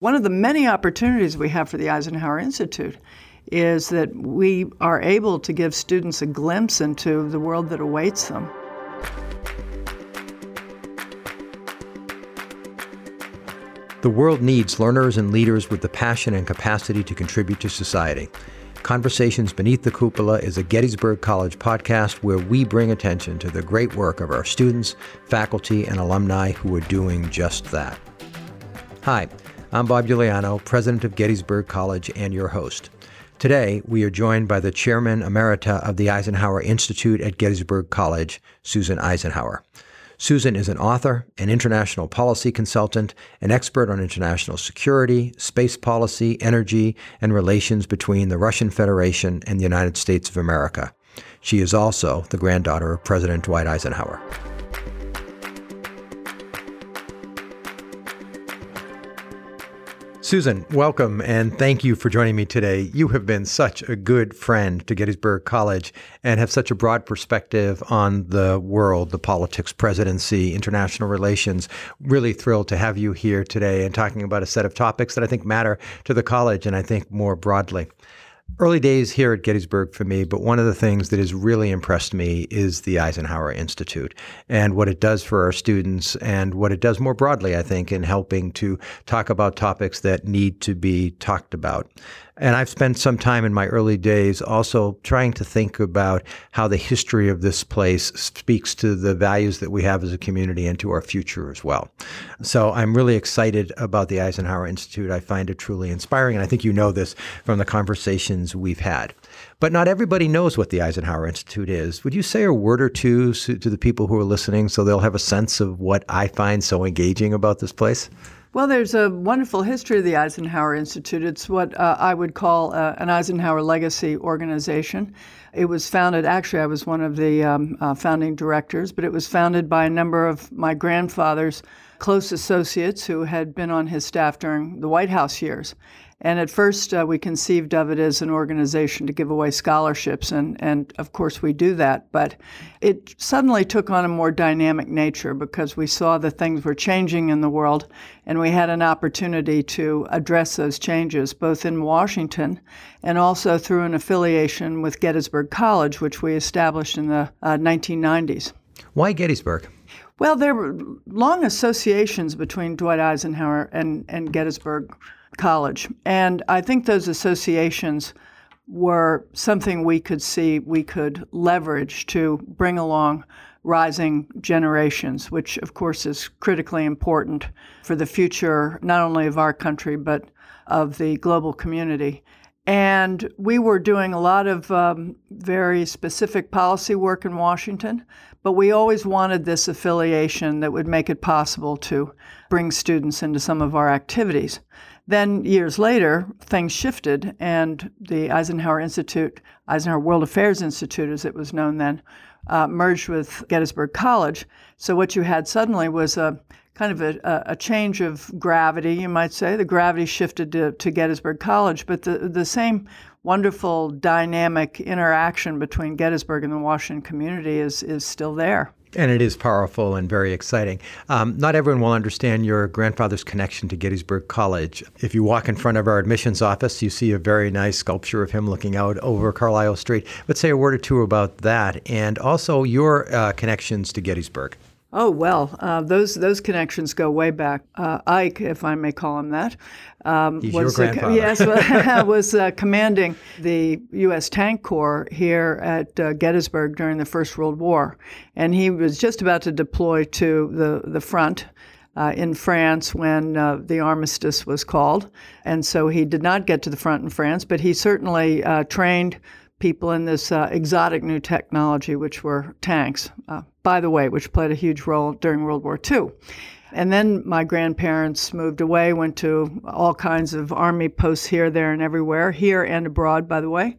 One of the many opportunities we have for the Eisenhower Institute is that we are able to give students a glimpse into the world that awaits them. The world needs learners and leaders with the passion and capacity to contribute to society. Conversations Beneath the Cupola is a Gettysburg College podcast where we bring attention to the great work of our students, faculty, and alumni who are doing just that. Hi, I'm Bob Iuliano, president of Gettysburg College and your host. Today, we are joined by the chairman emerita of the Eisenhower Institute at Gettysburg College, Susan Eisenhower. Susan is an author, an international policy consultant, an expert on international security, space policy, energy, and relations between the Russian Federation and the United States of America. She is also the granddaughter of President Dwight Eisenhower. Susan, welcome and thank you for joining me today. You have been such a good friend to Gettysburg College and have such a broad perspective on the world, the politics, presidency, international relations. Really thrilled to have you here today and talking about a set of topics that I think matter to the college and I think more broadly early days here at Gettysburg for me, but one of the things that has really impressed me is the Eisenhower Institute and what it does for our students and what it does more broadly, I think, in helping to talk about topics that need to be talked about. And I've spent some time in my early days also trying to think about how the history of this place speaks to the values that we have as a community and to our future as well. So I'm really excited about the Eisenhower Institute. I find it truly inspiring. And I think you know this from the we've had. But not everybody knows what the Eisenhower Institute is. Would you say a word or two to the people who are listening so they'll have a sense of what I find so engaging about this place? Well, there's a wonderful history of the Eisenhower Institute. It's what uh, I would call uh, an Eisenhower legacy organization. It was founded, actually, I was one of the um, uh, founding directors, but it was founded by a number of my grandfather's close associates who had been on his staff during the White House years. And at first, uh, we conceived of it as an organization to give away scholarships, and, and of course, we do that. But it suddenly took on a more dynamic nature because we saw that things were changing in the world, and we had an opportunity to address those changes, both in Washington and also through an affiliation with Gettysburg College, which we established in the uh, 1990s. Why Gettysburg? Well, there were long associations between Dwight Eisenhower and, and Gettysburg college. And I think those associations were something we could see we could leverage to bring along rising generations, which of course is critically important for the future, not only of our country, but of the global community. And we were doing a lot of um, very specific policy work in Washington, but we always wanted this affiliation that would make it possible to bring students into some of our activities. Then, years later, things shifted, and the Eisenhower Institute, Eisenhower World Affairs Institute, as it was known then, uh, merged with Gettysburg College. So, what you had suddenly was a kind of a, a change of gravity, you might say. The gravity shifted to, to Gettysburg College, but the, the same wonderful dynamic interaction between Gettysburg and the Washington community is, is still there. And it is powerful and very exciting. Um, not everyone will understand your grandfather's connection to Gettysburg College. If you walk in front of our admissions office, you see a very nice sculpture of him looking out over Carlisle Street. Let's say a word or two about that and also your uh, connections to Gettysburg. Oh well, uh, those those connections go way back. Uh, Ike, if I may call him that, um, He's was your grandfather. yes, was uh, commanding the U.S. Tank Corps here at uh, Gettysburg during the First World War, and he was just about to deploy to the the front. Uh, in France, when uh, the armistice was called. And so he did not get to the front in France, but he certainly trained people in this uh, exotic new technology, which were tanks, uh, by the way, which played a huge role during World War II. And then my grandparents moved away, went to all kinds of army posts here, there, and everywhere, here and abroad, by the way,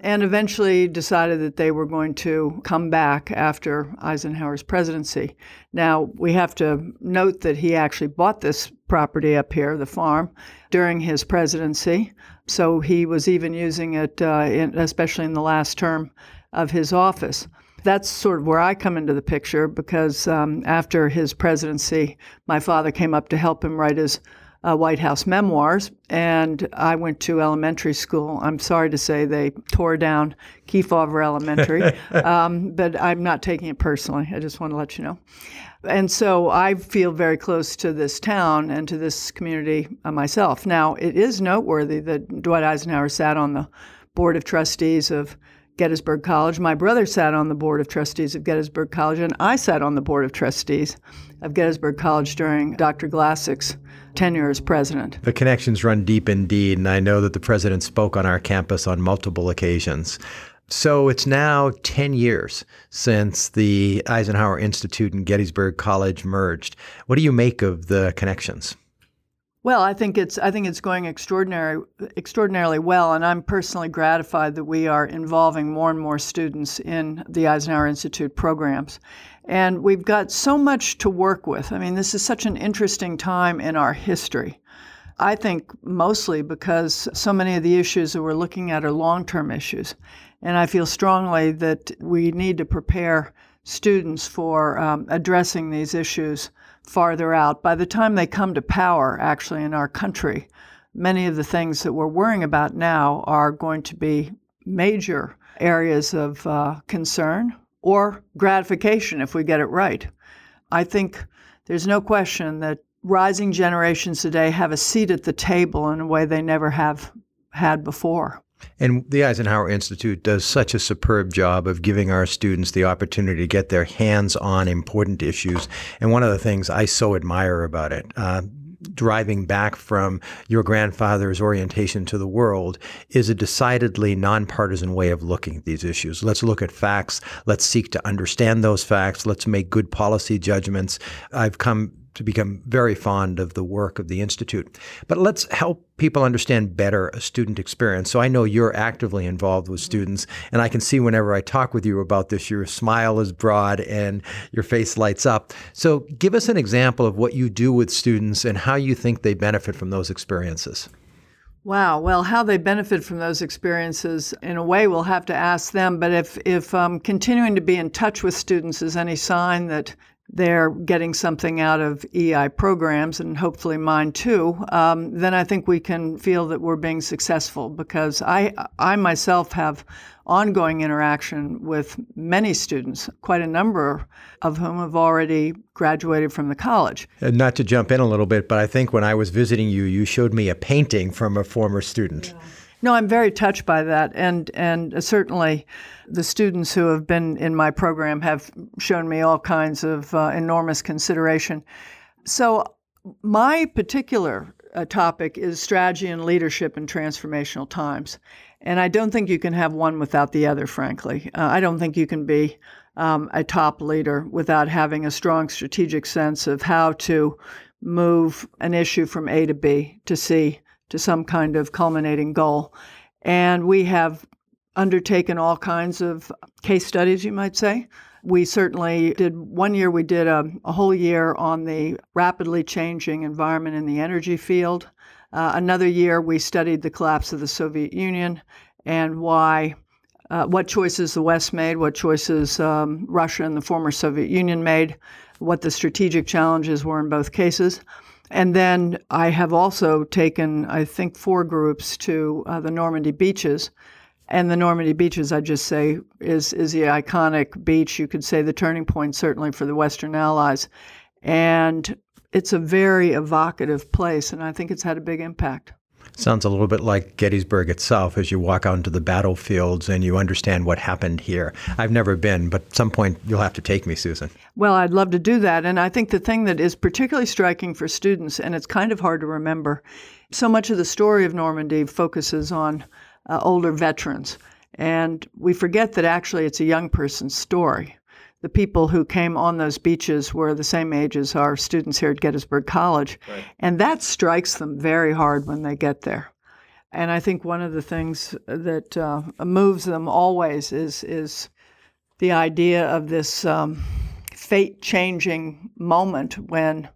and eventually decided that they were going to come back after Eisenhower's presidency. Now, we have to note that he actually bought this property up here, the farm, during his presidency. So he was even using it, uh, in, especially in the last term of his office. That's sort of where I come into the picture because um, after his presidency, my father came up to help him write his uh, White House memoirs, and I went to elementary school. I'm sorry to say they tore down Kefauver Elementary, um, but I'm not taking it personally. I just want to let you know. And so I feel very close to this town and to this community uh, myself. Now, it is noteworthy that Dwight Eisenhower sat on the board of trustees of Gettysburg College. My brother sat on the board of trustees of Gettysburg College, and I sat on the board of trustees of Gettysburg College during Dr. Glassick's tenure as president. The connections run deep indeed, and I know that the president spoke on our campus on multiple occasions. So it's now 10 years since the Eisenhower Institute and Gettysburg College merged. What do you make of the connections? Well, I think it's I think it's going extraordinary extraordinarily well, and I'm personally gratified that we are involving more and more students in the Eisenhower Institute programs. And we've got so much to work with. I mean, this is such an interesting time in our history. I think mostly because so many of the issues that we're looking at are long term issues. And I feel strongly that we need to prepare students for um, addressing these issues farther out. By the time they come to power, actually, in our country, many of the things that we're worrying about now are going to be major areas of uh, concern or gratification if we get it right. I think there's no question that rising generations today have a seat at the table in a way they never have had before. And the Eisenhower Institute does such a superb job of giving our students the opportunity to get their hands on important issues. And one of the things I so admire about it, uh, driving back from your grandfather's orientation to the world is a decidedly nonpartisan way of looking at these issues. Let's look at facts. Let's seek to understand those facts. Let's make good policy judgments. I've come to become very fond of the work of the Institute. But let's help people understand better a student experience. So I know you're actively involved with students, and I can see whenever I talk with you about this, your smile is broad and your face lights up. So give us an example of what you do with students and how you think they benefit from those experiences. Wow. Well, how they benefit from those experiences, in a way, we'll have to ask them. But if if um, continuing to be in touch with students is any sign that they're getting something out of EI programs and hopefully mine too, um, then I think we can feel that we're being successful because I, I myself have ongoing interaction with many students, quite a number of whom have already graduated from the college. And not to jump in a little bit, but I think when I was visiting you, you showed me a painting from a former student. Yeah. No, I'm very touched by that, and and certainly the students who have been in my program have shown me all kinds of uh, enormous consideration. So my particular uh, topic is strategy and leadership in transformational times, and I don't think you can have one without the other. Frankly, uh, I don't think you can be um, a top leader without having a strong strategic sense of how to move an issue from A to B to C to some kind of culminating goal. And we have undertaken all kinds of case studies, you might say. We certainly did one year, we did a, a whole year on the rapidly changing environment in the energy field. Uh, another year, we studied the collapse of the Soviet Union and why, uh, what choices the West made, what choices um, Russia and the former Soviet Union made, what the strategic challenges were in both cases. And then I have also taken, I think, four groups to uh, the Normandy beaches. And the Normandy beaches, I just say, is, is the iconic beach. You could say the turning point, certainly, for the Western Allies. And it's a very evocative place, and I think it's had a big impact. Sounds a little bit like Gettysburg itself as you walk out into the battlefields and you understand what happened here. I've never been, but at some point you'll have to take me, Susan. Well, I'd love to do that. And I think the thing that is particularly striking for students, and it's kind of hard to remember, so much of the story of Normandy focuses on uh, older veterans. And we forget that actually it's a young person's story the people who came on those beaches were the same age as our students here at Gettysburg College. Right. And that strikes them very hard when they get there. And I think one of the things that uh, moves them always is, is the idea of this um, fate changing moment when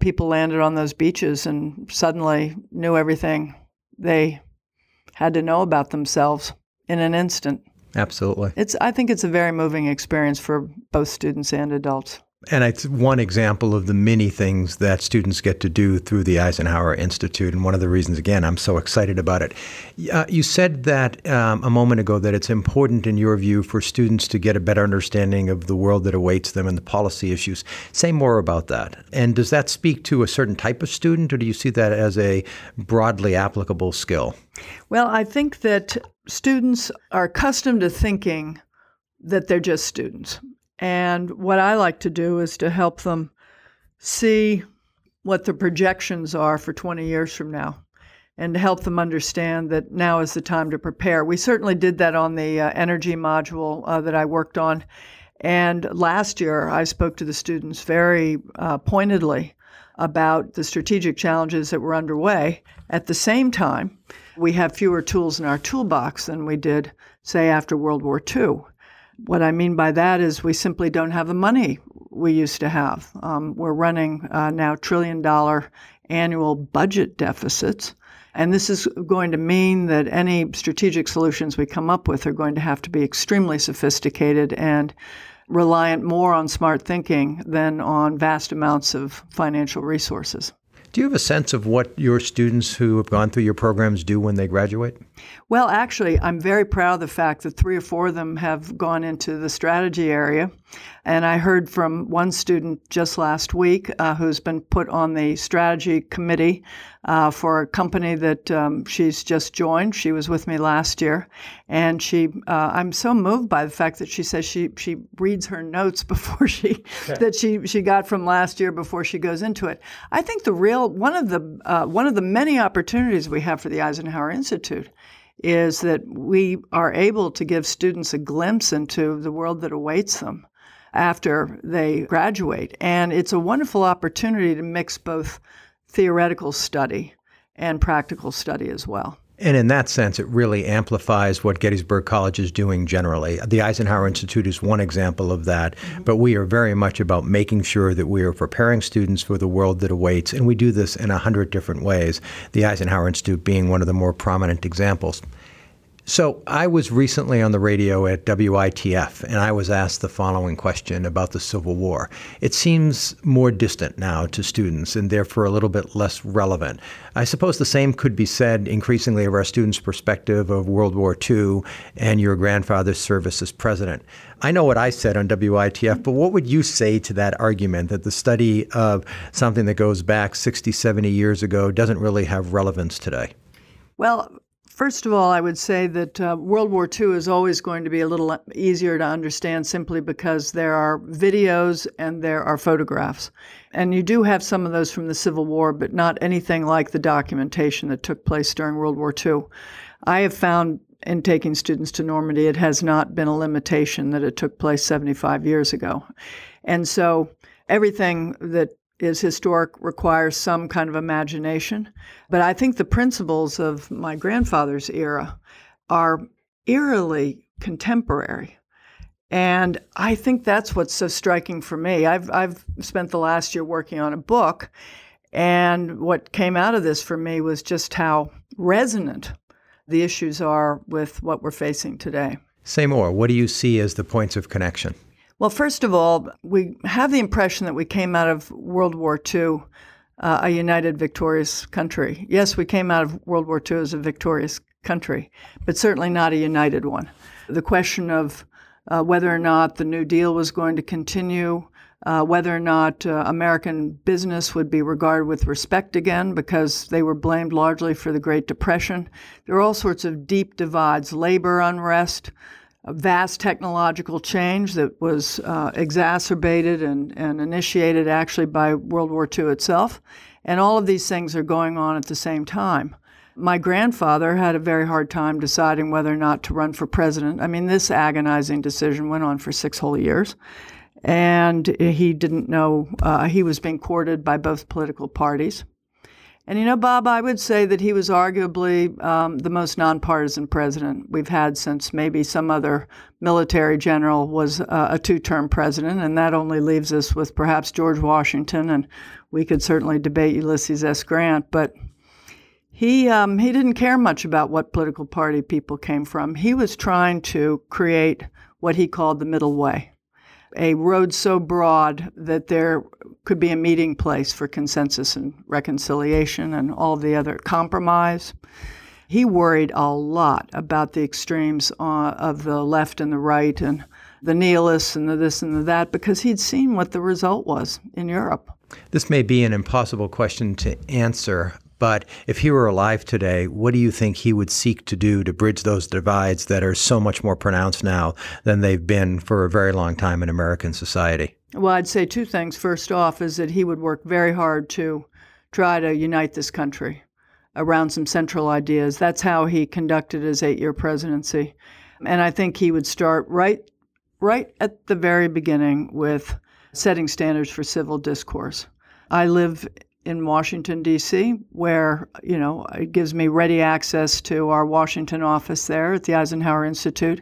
people landed on those beaches and suddenly knew everything they had to know about themselves in an instant. Absolutely. It's I think it's a very moving experience for both students and adults. And it's one example of the many things that students get to do through the Eisenhower Institute. And one of the reasons, again, I'm so excited about it. Uh, you said that um, a moment ago that it's important, in your view, for students to get a better understanding of the world that awaits them and the policy issues. Say more about that. And does that speak to a certain type of student, or do you see that as a broadly applicable skill? Well, I think that students are accustomed to thinking that they're just students and what I like to do is to help them see what the projections are for 20 years from now and to help them understand that now is the time to prepare. We certainly did that on the uh, energy module uh, that I worked on. And last year, I spoke to the students very uh, pointedly about the strategic challenges that were underway. At the same time, we have fewer tools in our toolbox than we did, say, after World War II. What I mean by that is we simply don't have the money we used to have. Um, we're running uh, now trillion dollar annual budget deficits. And this is going to mean that any strategic solutions we come up with are going to have to be extremely sophisticated and reliant more on smart thinking than on vast amounts of financial resources. Do you have a sense of what your students who have gone through your programs do when they graduate? Well, actually, I'm very proud of the fact that three or four of them have gone into the strategy area. And I heard from one student just last week uh, who's been put on the strategy committee uh, for a company that um, she's just joined. She was with me last year, and she uh, I'm so moved by the fact that she says she she reads her notes before she that she she got from last year before she goes into it. I think the real one of the uh, one of the many opportunities we have for the Eisenhower Institute is that we are able to give students a glimpse into the world that awaits them after they graduate. And it's a wonderful opportunity to mix both theoretical study and practical study as well. And in that sense, it really amplifies what Gettysburg College is doing generally. The Eisenhower Institute is one example of that, mm-hmm. but we are very much about making sure that we are preparing students for the world that awaits, and we do this in a hundred different ways, the Eisenhower Institute being one of the more prominent examples. So I was recently on the radio at WITF, and I was asked the following question about the Civil War. It seems more distant now to students and therefore a little bit less relevant. I suppose the same could be said increasingly of our students' perspective of World War II and your grandfather's service as president. I know what I said on WITF, but what would you say to that argument that the study of something that goes back 60, 70 years ago doesn't really have relevance today? Well, First of all, I would say that uh, World War II is always going to be a little easier to understand simply because there are videos and there are photographs. And you do have some of those from the Civil War, but not anything like the documentation that took place during World War II. I have found in taking students to Normandy, it has not been a limitation that it took place 75 years ago. And so everything that is historic requires some kind of imagination. But I think the principles of my grandfather's era are eerily contemporary. And I think that's what's so striking for me. I've, I've spent the last year working on a book, and what came out of this for me was just how resonant the issues are with what we're facing today. Say more. What do you see as the points of connection? Well, first of all, we have the impression that we came out of World War II uh, a united, victorious country. Yes, we came out of World War II as a victorious country, but certainly not a united one. The question of uh, whether or not the New Deal was going to continue, uh, whether or not uh, American business would be regarded with respect again because they were blamed largely for the Great Depression. There are all sorts of deep divides, labor unrest, vast technological change that was uh, exacerbated and, and initiated actually by World War II itself. And all of these things are going on at the same time. My grandfather had a very hard time deciding whether or not to run for president. I mean, this agonizing decision went on for six whole years. And he didn't know, uh, he was being courted by both political parties. And you know, Bob, I would say that he was arguably um, the most nonpartisan president we've had since maybe some other military general was uh, a two term president. And that only leaves us with perhaps George Washington. And we could certainly debate Ulysses S. Grant. But he, um, he didn't care much about what political party people came from. He was trying to create what he called the middle way. A road so broad that there could be a meeting place for consensus and reconciliation and all the other compromise. He worried a lot about the extremes uh, of the left and the right and the nihilists and the this and the that because he'd seen what the result was in Europe. This may be an impossible question to answer, but if he were alive today, what do you think he would seek to do to bridge those divides that are so much more pronounced now than they've been for a very long time in American society? Well, I'd say two things. First off, is that he would work very hard to try to unite this country around some central ideas. That's how he conducted his eight year presidency. And I think he would start right right at the very beginning with setting standards for civil discourse. I live in Washington, D.C., where, you know, it gives me ready access to our Washington office there at the Eisenhower Institute.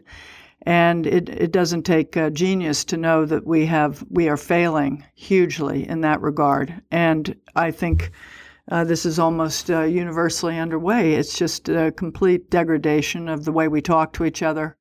And it, it doesn't take a genius to know that we have we are failing hugely in that regard. And I think uh, this is almost uh, universally underway. It's just a complete degradation of the way we talk to each other,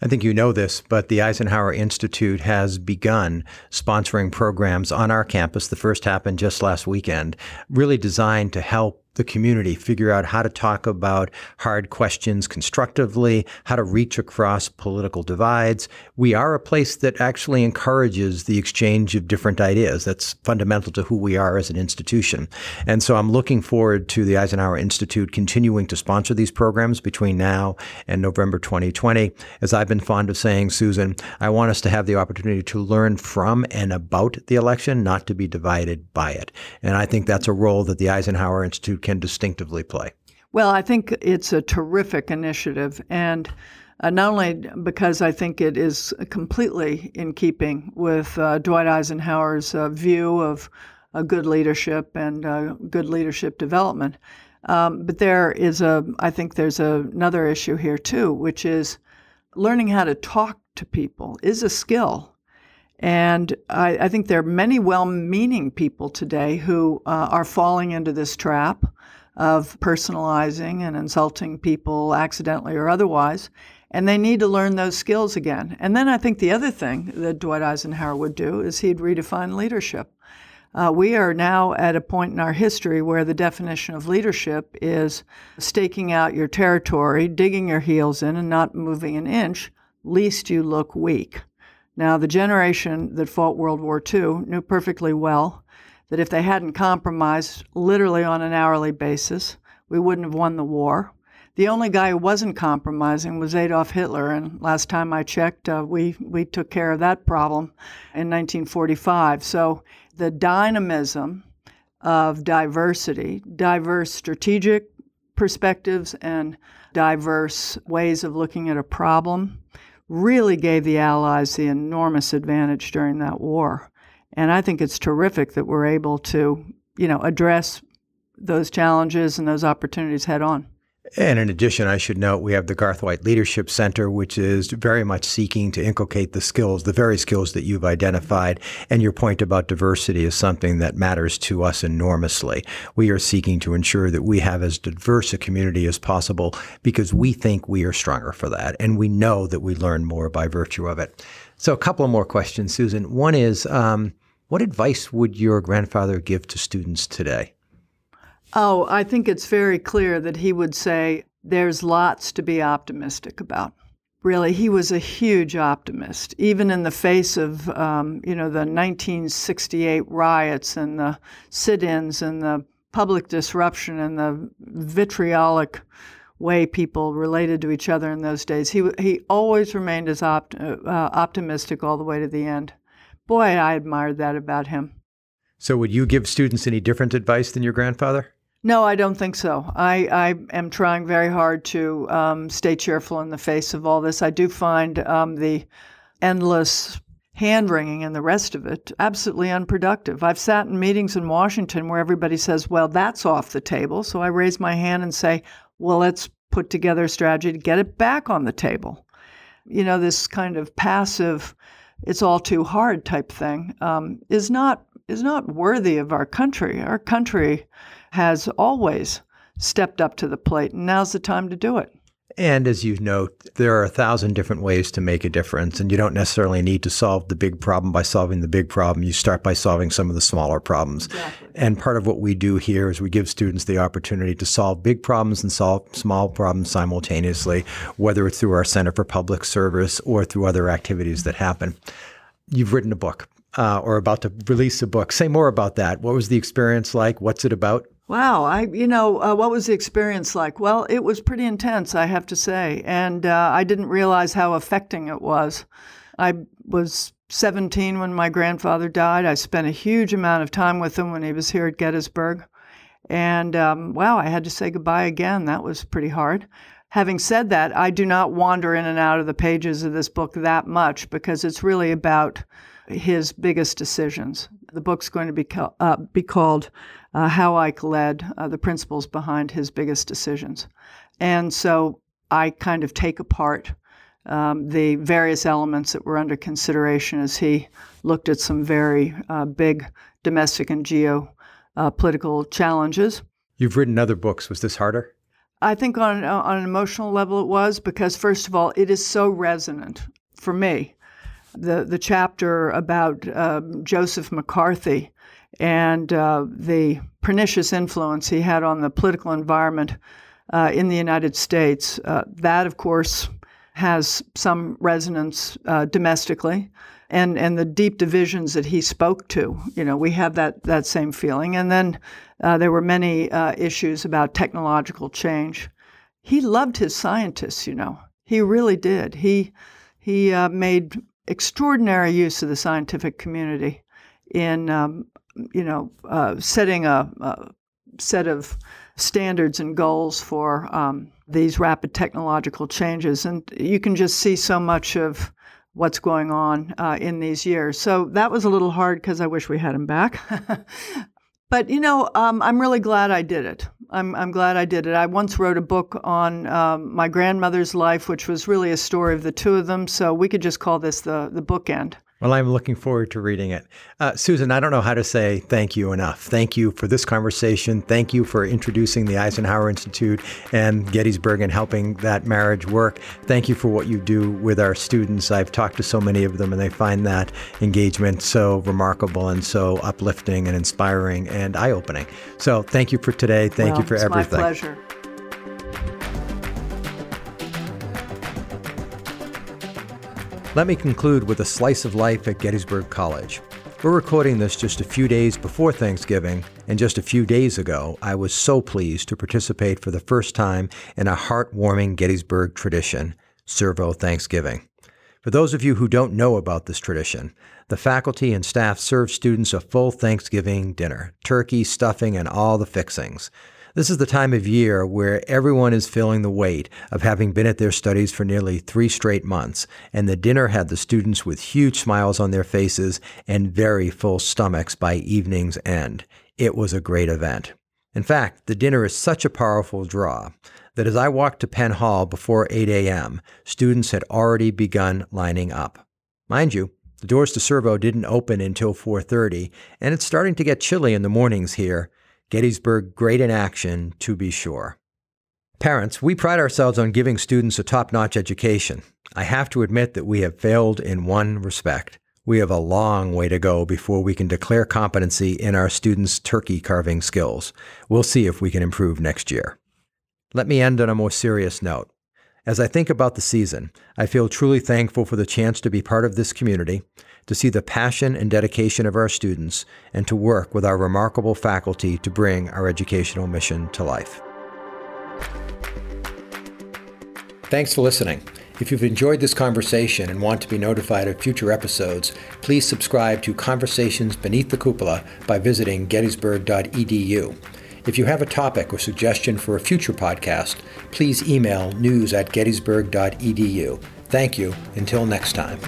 I think you know this, but the Eisenhower Institute has begun sponsoring programs on our campus. The first happened just last weekend, really designed to help the community figure out how to talk about hard questions constructively, how to reach across political divides. We are a place that actually encourages the exchange of different ideas. That's fundamental to who we are as an institution. And so I'm looking forward to the Eisenhower Institute continuing to sponsor these programs between now and November 2020. As I've been fond of saying, Susan, I want us to have the opportunity to learn from and about the election, not to be divided by it. And I think that's a role that the Eisenhower Institute can distinctively play? Well, I think it's a terrific initiative. And uh, not only because I think it is completely in keeping with uh, Dwight Eisenhower's uh, view of good leadership and uh, good leadership development, um, but there is a, I think there's a, another issue here too, which is learning how to talk to people is a skill. And I, I, think there are many well meaning people today who uh, are falling into this trap of personalizing and insulting people accidentally or otherwise. And they need to learn those skills again. And then I think the other thing that Dwight Eisenhower would do is he'd redefine leadership. Uh, we are now at a point in our history where the definition of leadership is staking out your territory, digging your heels in, and not moving an inch, least you look weak. Now, the generation that fought World War II knew perfectly well that if they hadn't compromised literally on an hourly basis, we wouldn't have won the war. The only guy who wasn't compromising was Adolf Hitler, and last time I checked, uh, we we took care of that problem in 1945. So the dynamism of diversity, diverse strategic perspectives, and diverse ways of looking at a problem really gave the Allies the enormous advantage during that war. And I think it's terrific that we're able to, you know, address those challenges and those opportunities head on. And in addition, I should note we have the Garthwaite Leadership Center, which is very much seeking to inculcate the skills, the very skills that you've identified. And your point about diversity is something that matters to us enormously. We are seeking to ensure that we have as diverse a community as possible because we think we are stronger for that. And we know that we learn more by virtue of it. So, a couple more questions, Susan. One is um, what advice would your grandfather give to students today? Oh, I think it's very clear that he would say there's lots to be optimistic about. Really, he was a huge optimist, even in the face of, um, you know, the 1968 riots and the sit-ins and the public disruption and the vitriolic way people related to each other in those days. He he always remained as opt, uh, optimistic all the way to the end. Boy, I admired that about him. So, would you give students any different advice than your grandfather? No, I don't think so. I, I am trying very hard to um, stay cheerful in the face of all this. I do find um, the endless hand wringing and the rest of it absolutely unproductive. I've sat in meetings in Washington where everybody says, well, that's off the table. So I raise my hand and say, well, let's put together a strategy to get it back on the table. You know, this kind of passive, it's all too hard type thing um, is not is not worthy of our country. Our country has always stepped up to the plate, and now's the time to do it. And as you note, there are a thousand different ways to make a difference, and you don't necessarily need to solve the big problem by solving the big problem. You start by solving some of the smaller problems. Exactly. And part of what we do here is we give students the opportunity to solve big problems and solve small problems simultaneously, whether it's through our Center for Public Service or through other activities that happen. You've written a book uh, or about to release a book. Say more about that. What was the experience like? What's it about? Wow, I you know uh, what was the experience like? Well, it was pretty intense, I have to say, and uh, I didn't realize how affecting it was. I was 17 when my grandfather died. I spent a huge amount of time with him when he was here at Gettysburg, and um, wow, I had to say goodbye again. That was pretty hard. Having said that, I do not wander in and out of the pages of this book that much because it's really about his biggest decisions. The book's going to be, uh, be called uh, How Ike Led, uh, the principles behind his biggest decisions. And so I kind of take apart um, the various elements that were under consideration as he looked at some very uh, big domestic and geopolitical uh, challenges. You've written other books. Was this harder? I think on, on an emotional level it was because, first of all, it is so resonant for me the the chapter about uh, Joseph McCarthy and uh, the pernicious influence he had on the political environment uh, in the United States. Uh, that, of course, has some resonance uh, domestically, and and the deep divisions that he spoke to. You know, we have that that same feeling. And then uh, there were many issues about technological change. He loved his scientists. You know, he really did. He he made extraordinary use of the scientific community in, um, you know, uh, setting a, a, set of standards and goals for um, these rapid technological changes. And you can just see so much of what's going on uh, in these years. So that was a little hard because I wish we had him back. but, you know, um, I'm really glad I did it. I'm, I'm glad I did it. I once wrote a book on um, my grandmother's life, which was really a story of the two of them. So we could just call this the, the bookend. Well, I'm looking forward to reading it. Uh, Susan, I don't know how to say thank you enough. Thank you for this conversation. Thank you for introducing the Eisenhower Institute and Gettysburg and helping that marriage work. Thank you for what you do with our students. I've talked to so many of them and they find that engagement so remarkable and so uplifting and inspiring and eye opening. So thank you for today. Thank well, you for it's everything. My pleasure. Let me conclude with a slice of life at Gettysburg College. We're recording this just a few days before Thanksgiving, and just a few days ago, I was so pleased to participate for the first time in a heartwarming Gettysburg tradition, Servo Thanksgiving. For those of you who don't know about this tradition, the faculty and staff serve students a full Thanksgiving dinner turkey, stuffing, and all the fixings. This is the time of year where everyone is feeling the weight of having been at their studies for nearly three straight months, and the dinner had the students with huge smiles on their faces and very full stomachs by evening's end. It was a great event. In fact, the dinner is such a powerful draw that as I walked to Penn Hall before 8 a.m., students had already begun lining up. Mind you, the doors to Servo didn't open until 4:30, and it's starting to get chilly in the mornings here, Gettysburg great in action, to be sure. Parents, we pride ourselves on giving students a top notch education. I have to admit that we have failed in one respect. We have a long way to go before we can declare competency in our students' turkey carving skills. We'll see if we can improve next year. Let me end on a more serious note. As I think about the season, I feel truly thankful for the chance to be part of this community, to see the passion and dedication of our students, and to work with our remarkable faculty to bring our educational mission to life. Thanks for listening. If you've enjoyed this conversation and want to be notified of future episodes, please subscribe to Conversations Beneath the Cupola by visiting gettysburg.edu. If you have a topic or suggestion for a future podcast, please email news at gettysburg.edu. Thank you. Until next time.